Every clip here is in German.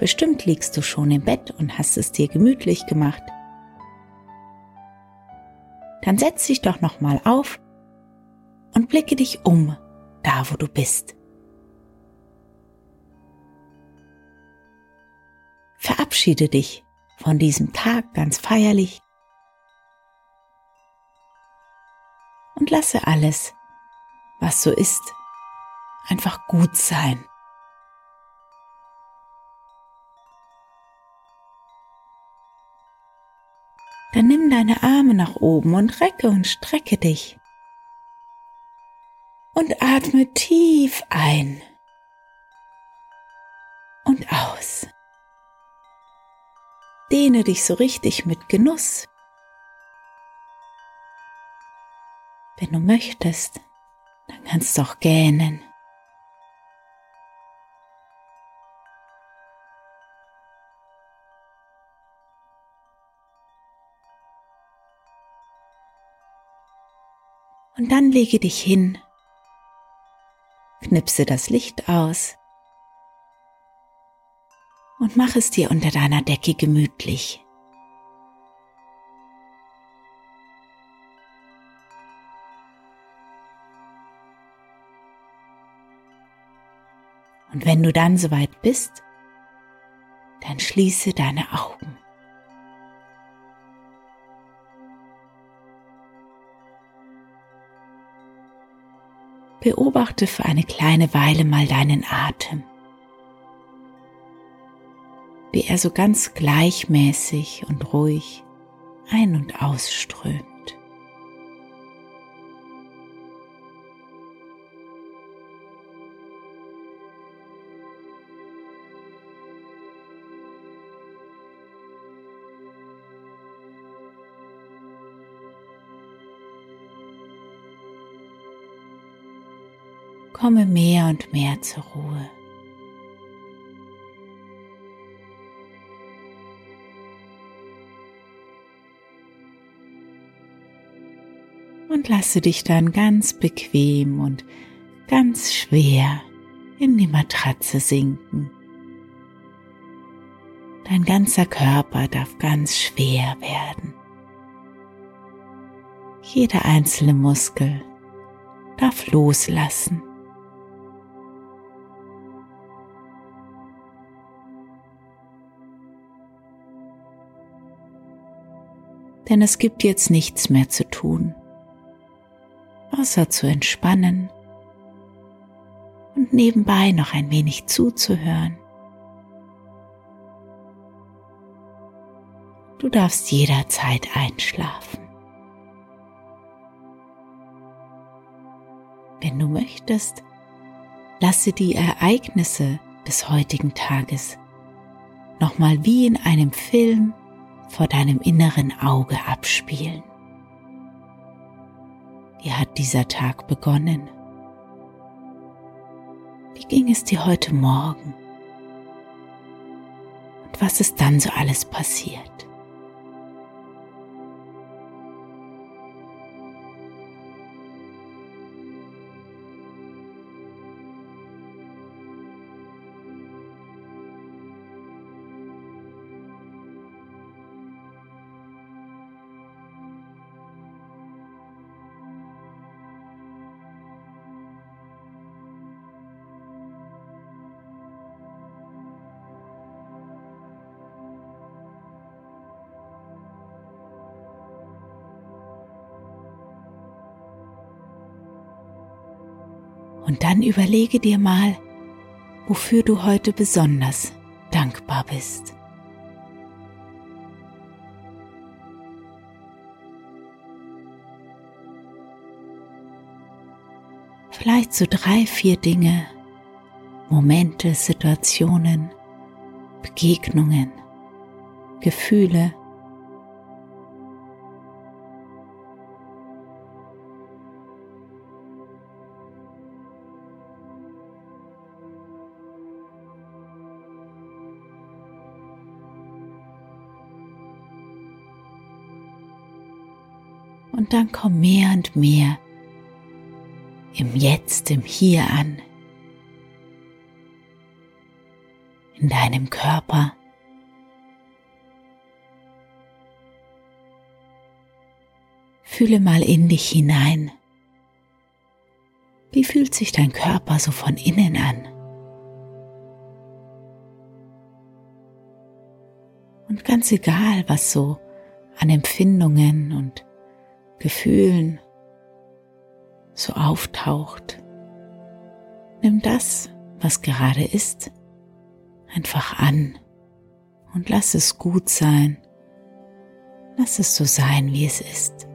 Bestimmt liegst du schon im Bett und hast es dir gemütlich gemacht. Dann setz dich doch noch mal auf und blicke dich um, da wo du bist. Verabschiede dich von diesem Tag ganz feierlich und lasse alles, was so ist, einfach gut sein. Deine Arme nach oben und recke und strecke dich. Und atme tief ein und aus. Dehne dich so richtig mit Genuss. Wenn du möchtest, dann kannst du auch gähnen. Dann lege dich hin, knipse das Licht aus und mach es dir unter deiner Decke gemütlich. Und wenn du dann soweit bist, dann schließe deine Augen. Beobachte für eine kleine Weile mal deinen Atem, wie er so ganz gleichmäßig und ruhig ein- und ausströmt. Komme mehr und mehr zur Ruhe. Und lasse dich dann ganz bequem und ganz schwer in die Matratze sinken. Dein ganzer Körper darf ganz schwer werden. Jeder einzelne Muskel darf loslassen. Denn es gibt jetzt nichts mehr zu tun, außer zu entspannen und nebenbei noch ein wenig zuzuhören. Du darfst jederzeit einschlafen. Wenn du möchtest, lasse die Ereignisse des heutigen Tages nochmal wie in einem Film vor deinem inneren Auge abspielen. Wie hat dieser Tag begonnen? Wie ging es dir heute Morgen? Und was ist dann so alles passiert? Und dann überlege dir mal, wofür du heute besonders dankbar bist. Vielleicht so drei, vier Dinge, Momente, Situationen, Begegnungen, Gefühle, dann komm mehr und mehr im Jetzt, im Hier an, in deinem Körper. Fühle mal in dich hinein. Wie fühlt sich dein Körper so von innen an? Und ganz egal, was so an Empfindungen und Gefühlen so auftaucht. Nimm das, was gerade ist, einfach an und lass es gut sein. Lass es so sein, wie es ist.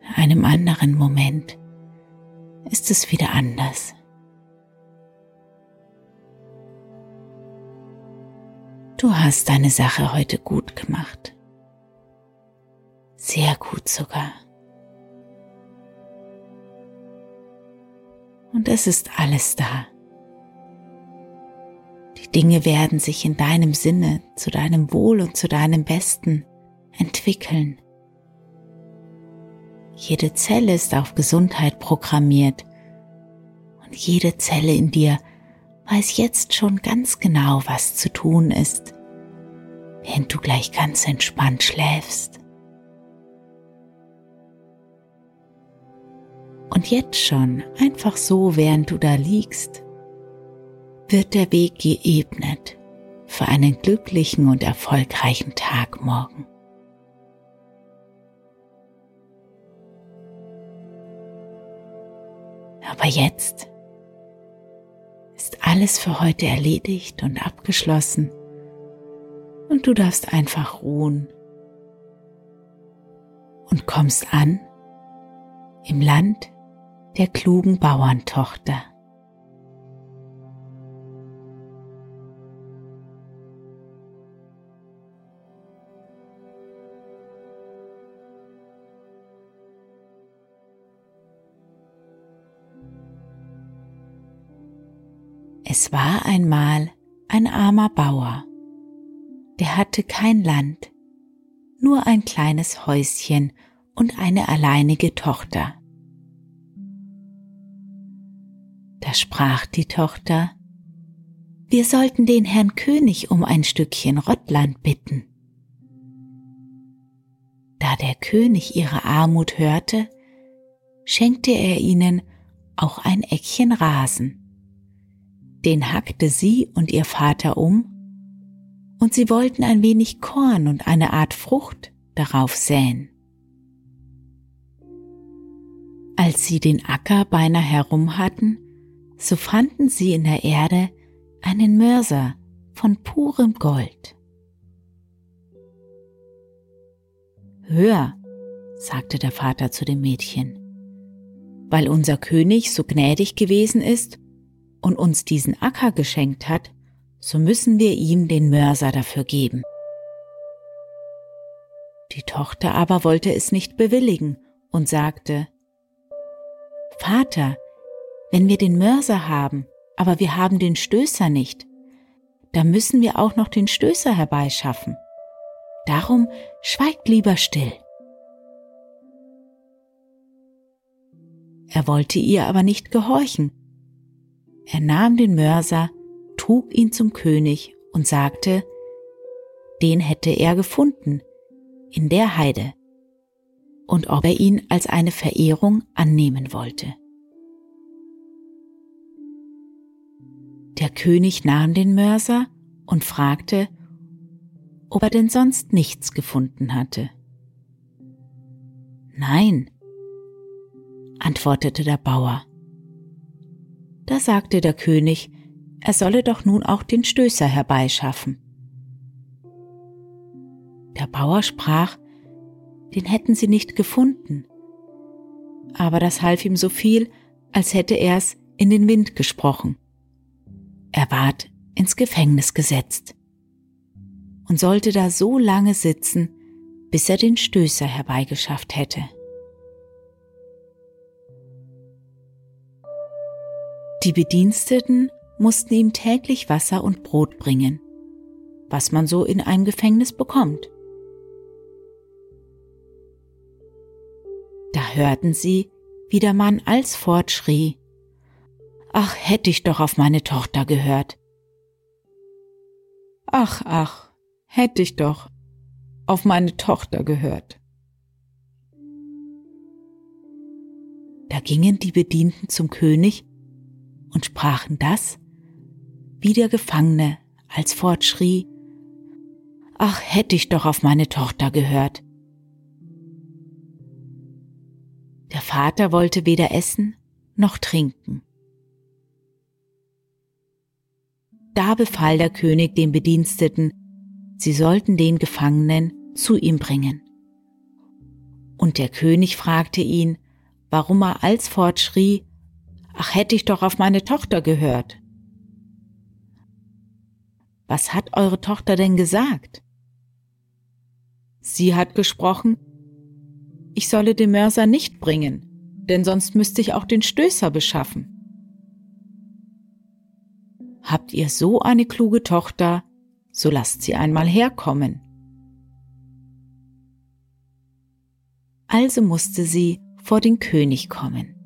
In einem anderen Moment ist es wieder anders. Du hast deine Sache heute gut gemacht. Sehr gut sogar. Und es ist alles da. Die Dinge werden sich in deinem Sinne zu deinem Wohl und zu deinem Besten entwickeln. Jede Zelle ist auf Gesundheit programmiert und jede Zelle in dir weiß jetzt schon ganz genau, was zu tun ist, während du gleich ganz entspannt schläfst. Und jetzt schon, einfach so, während du da liegst, wird der Weg geebnet für einen glücklichen und erfolgreichen Tag morgen. Aber jetzt alles für heute erledigt und abgeschlossen und du darfst einfach ruhen und kommst an im Land der klugen Bauerntochter. Es war einmal ein armer Bauer, der hatte kein Land, nur ein kleines Häuschen und eine alleinige Tochter. Da sprach die Tochter, wir sollten den Herrn König um ein Stückchen Rottland bitten. Da der König ihre Armut hörte, schenkte er ihnen auch ein Eckchen Rasen den hackte sie und ihr Vater um, und sie wollten ein wenig Korn und eine Art Frucht darauf säen. Als sie den Acker beinahe herum hatten, so fanden sie in der Erde einen Mörser von purem Gold. Hör, sagte der Vater zu dem Mädchen, weil unser König so gnädig gewesen ist und uns diesen Acker geschenkt hat, so müssen wir ihm den Mörser dafür geben. Die Tochter aber wollte es nicht bewilligen und sagte, Vater, wenn wir den Mörser haben, aber wir haben den Stößer nicht, da müssen wir auch noch den Stößer herbeischaffen. Darum schweigt lieber still. Er wollte ihr aber nicht gehorchen er nahm den Mörser, trug ihn zum König und sagte, den hätte er gefunden in der Heide und ob er ihn als eine Verehrung annehmen wollte. Der König nahm den Mörser und fragte, ob er denn sonst nichts gefunden hatte. Nein, antwortete der Bauer. Da sagte der König, er solle doch nun auch den Stößer herbeischaffen. Der Bauer sprach, den hätten sie nicht gefunden. Aber das half ihm so viel, als hätte er's in den Wind gesprochen. Er ward ins Gefängnis gesetzt und sollte da so lange sitzen, bis er den Stößer herbeigeschafft hätte. Die Bediensteten mussten ihm täglich Wasser und Brot bringen, was man so in einem Gefängnis bekommt. Da hörten sie, wie der Mann alsfort schrie, Ach, hätte ich doch auf meine Tochter gehört. Ach, ach, hätte ich doch auf meine Tochter gehört. Da gingen die Bedienten zum König und sprachen das, wie der Gefangene als fortschrie, Ach, hätte ich doch auf meine Tochter gehört. Der Vater wollte weder essen noch trinken. Da befahl der König den Bediensteten, sie sollten den Gefangenen zu ihm bringen. Und der König fragte ihn, warum er alsfort schrie, ach hätte ich doch auf meine Tochter gehört. Was hat eure Tochter denn gesagt? Sie hat gesprochen, ich solle den Mörser nicht bringen, denn sonst müsste ich auch den Stößer beschaffen. Habt ihr so eine kluge Tochter, so lasst sie einmal herkommen. Also musste sie vor den König kommen.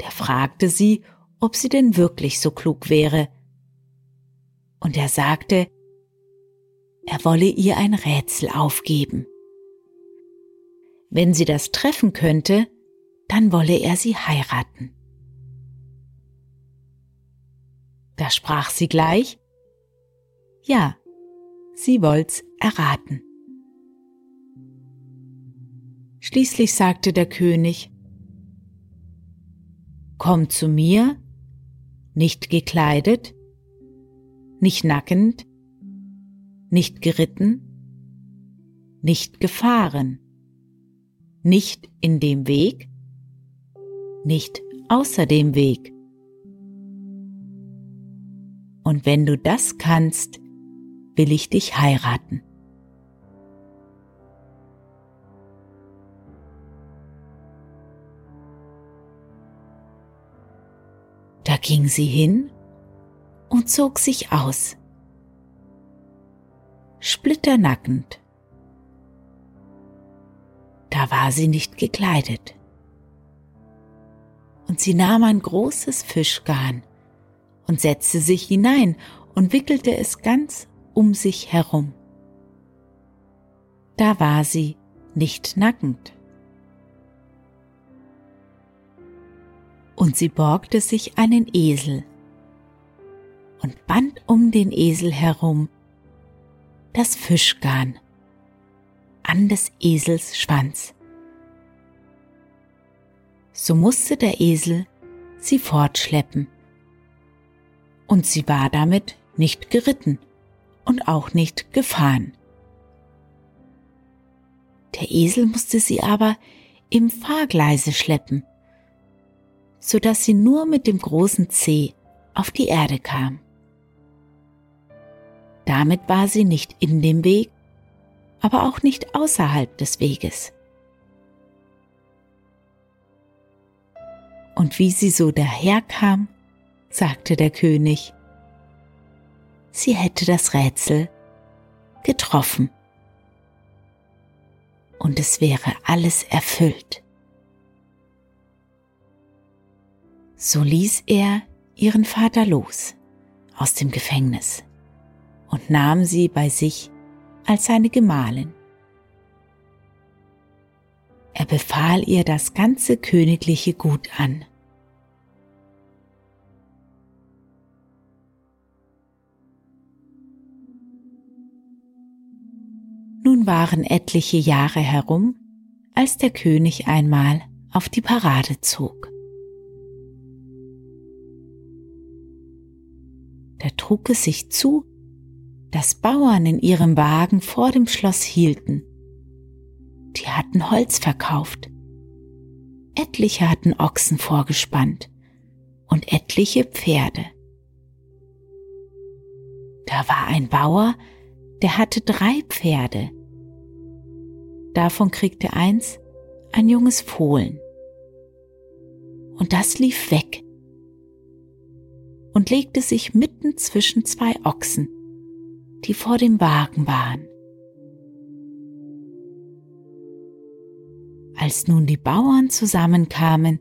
Der fragte sie, ob sie denn wirklich so klug wäre. Und er sagte, er wolle ihr ein Rätsel aufgeben. Wenn sie das treffen könnte, dann wolle er sie heiraten. Da sprach sie gleich, ja, sie wollt's erraten. Schließlich sagte der König, Komm zu mir, nicht gekleidet, nicht nackend, nicht geritten, nicht gefahren, nicht in dem Weg, nicht außer dem Weg. Und wenn du das kannst, will ich dich heiraten. Da ging sie hin und zog sich aus, splitternackend. Da war sie nicht gekleidet. Und sie nahm ein großes Fischgarn und setzte sich hinein und wickelte es ganz um sich herum. Da war sie nicht nackend. Und sie borgte sich einen Esel und band um den Esel herum das Fischgarn an des Esels Schwanz. So musste der Esel sie fortschleppen und sie war damit nicht geritten und auch nicht gefahren. Der Esel musste sie aber im Fahrgleise schleppen, so dass sie nur mit dem großen C auf die Erde kam. Damit war sie nicht in dem Weg, aber auch nicht außerhalb des Weges. Und wie sie so daherkam, sagte der König. Sie hätte das Rätsel getroffen. Und es wäre alles erfüllt. So ließ er ihren Vater los aus dem Gefängnis und nahm sie bei sich als seine Gemahlin. Er befahl ihr das ganze königliche Gut an Nun waren etliche Jahre herum, als der König einmal auf die Parade zog. Da trug es sich zu, dass Bauern in ihrem Wagen vor dem Schloss hielten. Die hatten Holz verkauft. Etliche hatten Ochsen vorgespannt und etliche Pferde. Da war ein Bauer, der hatte drei Pferde. Davon kriegte eins ein junges Fohlen. Und das lief weg und legte sich mitten zwischen zwei Ochsen, die vor dem Wagen waren. Als nun die Bauern zusammenkamen,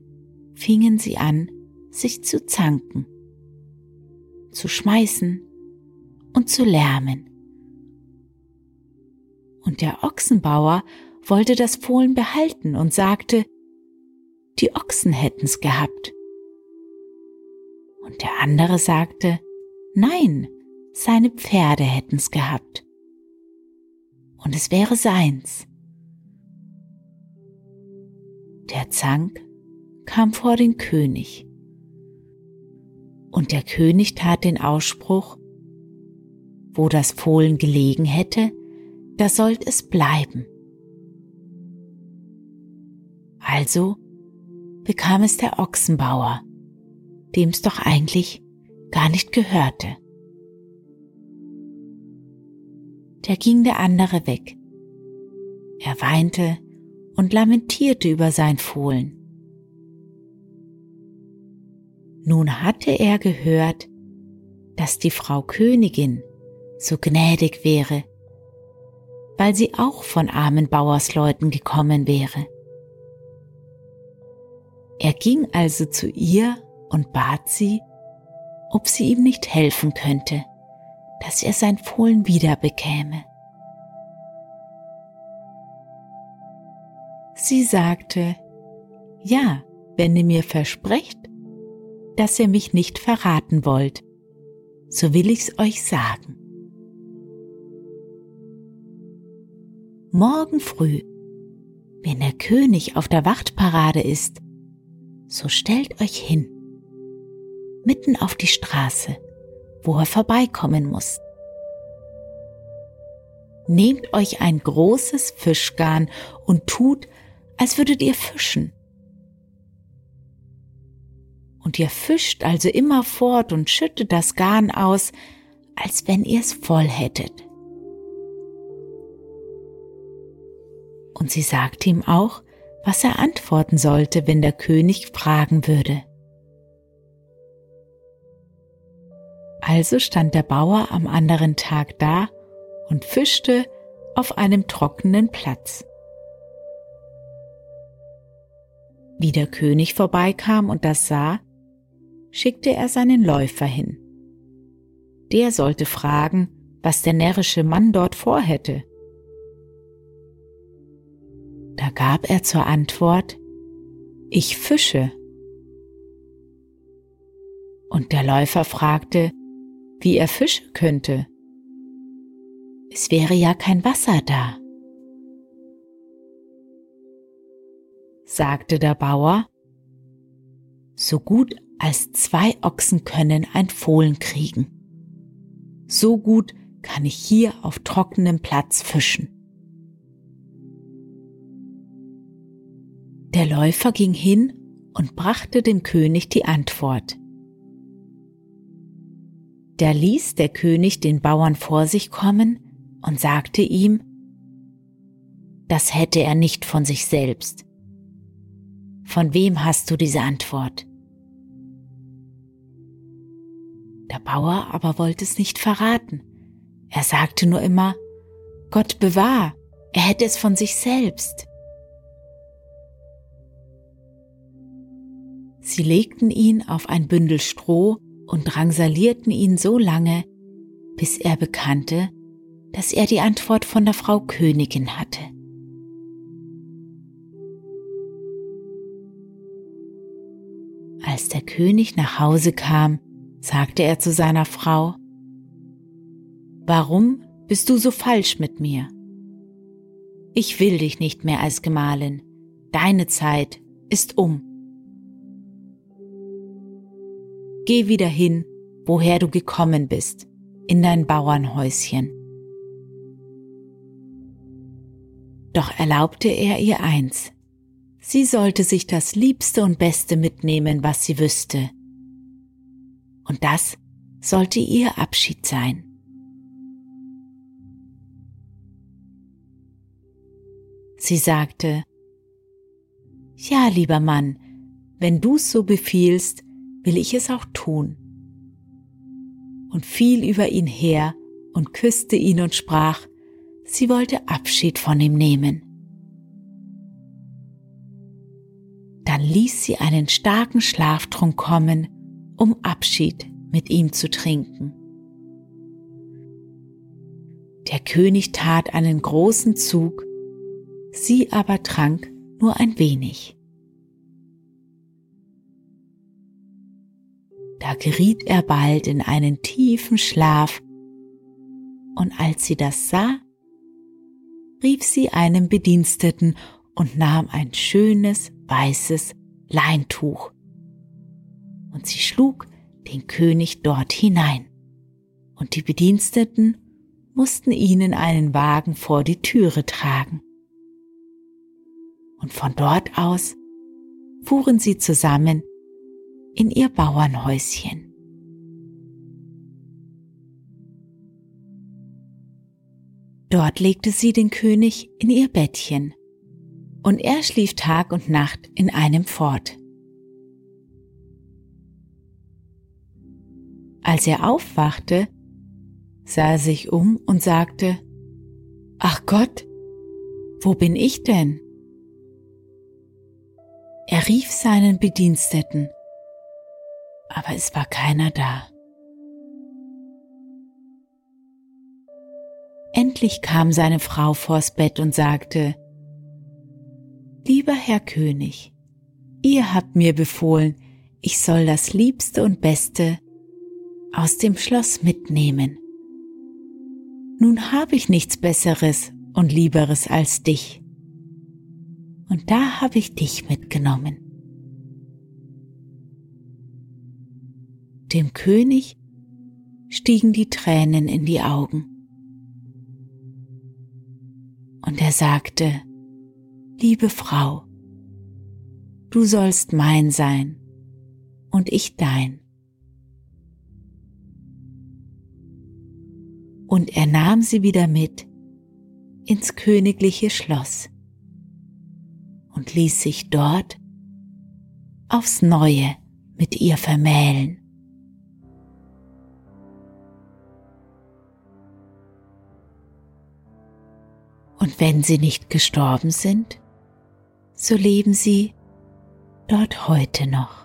fingen sie an, sich zu zanken, zu schmeißen und zu lärmen. Und der Ochsenbauer wollte das Fohlen behalten und sagte, die Ochsen hätten's gehabt. Und der andere sagte, nein, seine Pferde hätten's gehabt. Und es wäre seins. Der Zank kam vor den König. Und der König tat den Ausspruch, wo das Fohlen gelegen hätte, da sollt es bleiben. Also bekam es der Ochsenbauer, dem es doch eigentlich gar nicht gehörte. Da ging der andere weg. Er weinte und lamentierte über sein Fohlen. Nun hatte er gehört, dass die Frau Königin so gnädig wäre, weil sie auch von armen Bauersleuten gekommen wäre. Er ging also zu ihr und bat sie, ob sie ihm nicht helfen könnte, dass er sein Fohlen wieder bekäme. Sie sagte, ja, wenn ihr mir versprecht, dass ihr mich nicht verraten wollt, so will ich's euch sagen. Morgen früh, wenn der König auf der Wachtparade ist, so stellt euch hin, mitten auf die Straße, wo er vorbeikommen muss. Nehmt euch ein großes Fischgarn und tut, als würdet ihr fischen. Und ihr fischt also immer fort und schüttet das Garn aus, als wenn ihr es voll hättet. Und sie sagte ihm auch, was er antworten sollte, wenn der König fragen würde. Also stand der Bauer am anderen Tag da und fischte auf einem trockenen Platz. Wie der König vorbeikam und das sah, schickte er seinen Läufer hin. Der sollte fragen, was der närrische Mann dort vorhätte. Da gab er zur Antwort, ich fische. Und der Läufer fragte, wie er fischen könnte. Es wäre ja kein Wasser da. Sagte der Bauer, so gut als zwei Ochsen können ein Fohlen kriegen. So gut kann ich hier auf trockenem Platz fischen. Der Läufer ging hin und brachte dem König die Antwort. Da ließ der König den Bauern vor sich kommen und sagte ihm, das hätte er nicht von sich selbst. Von wem hast du diese Antwort? Der Bauer aber wollte es nicht verraten. Er sagte nur immer, Gott bewahr, er hätte es von sich selbst. Sie legten ihn auf ein Bündel Stroh und drangsalierten ihn so lange, bis er bekannte, dass er die Antwort von der Frau Königin hatte. Als der König nach Hause kam, sagte er zu seiner Frau, Warum bist du so falsch mit mir? Ich will dich nicht mehr als Gemahlin, deine Zeit ist um. Geh wieder hin, woher du gekommen bist, in dein Bauernhäuschen. Doch erlaubte er ihr eins, sie sollte sich das Liebste und Beste mitnehmen, was sie wüsste. Und das sollte ihr Abschied sein. Sie sagte, Ja, lieber Mann, wenn du's so befiehlst, will ich es auch tun. Und fiel über ihn her und küsste ihn und sprach, sie wollte Abschied von ihm nehmen. Dann ließ sie einen starken Schlaftrunk kommen, um Abschied mit ihm zu trinken. Der König tat einen großen Zug, sie aber trank nur ein wenig. Da geriet er bald in einen tiefen Schlaf, und als sie das sah, rief sie einem Bediensteten und nahm ein schönes weißes Leintuch. Und sie schlug den König dort hinein. Und die Bediensteten mussten ihn in einen Wagen vor die Türe tragen. Und von dort aus fuhren sie zusammen in ihr Bauernhäuschen. Dort legte sie den König in ihr Bettchen, und er schlief Tag und Nacht in einem fort. Als er aufwachte, sah er sich um und sagte, Ach Gott, wo bin ich denn? Er rief seinen Bediensteten, aber es war keiner da. Endlich kam seine Frau vors Bett und sagte, Lieber Herr König, ihr habt mir befohlen, ich soll das Liebste und Beste aus dem Schloss mitnehmen. Nun habe ich nichts Besseres und Lieberes als dich. Und da habe ich dich mitgenommen. Dem König stiegen die Tränen in die Augen und er sagte, Liebe Frau, du sollst mein sein und ich dein. Und er nahm sie wieder mit ins königliche Schloss und ließ sich dort aufs neue mit ihr vermählen. Und wenn sie nicht gestorben sind, so leben sie dort heute noch.